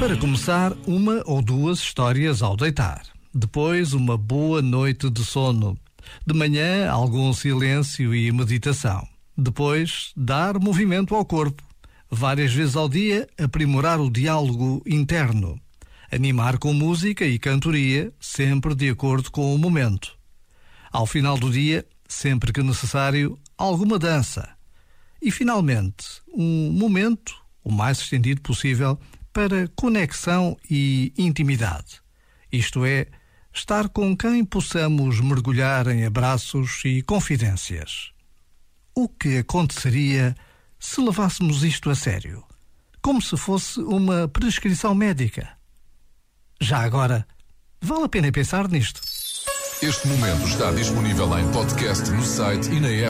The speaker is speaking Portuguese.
Para começar, uma ou duas histórias ao deitar. Depois, uma boa noite de sono. De manhã, algum silêncio e meditação. Depois, dar movimento ao corpo. Várias vezes ao dia, aprimorar o diálogo interno. Animar com música e cantoria, sempre de acordo com o momento. Ao final do dia, sempre que necessário, alguma dança. E, finalmente, um momento, o mais estendido possível, para conexão e intimidade. Isto é, estar com quem possamos mergulhar em abraços e confidências. O que aconteceria se levássemos isto a sério? Como se fosse uma prescrição médica. Já agora, vale a pena pensar nisto. Este momento está disponível em podcast no site e na app.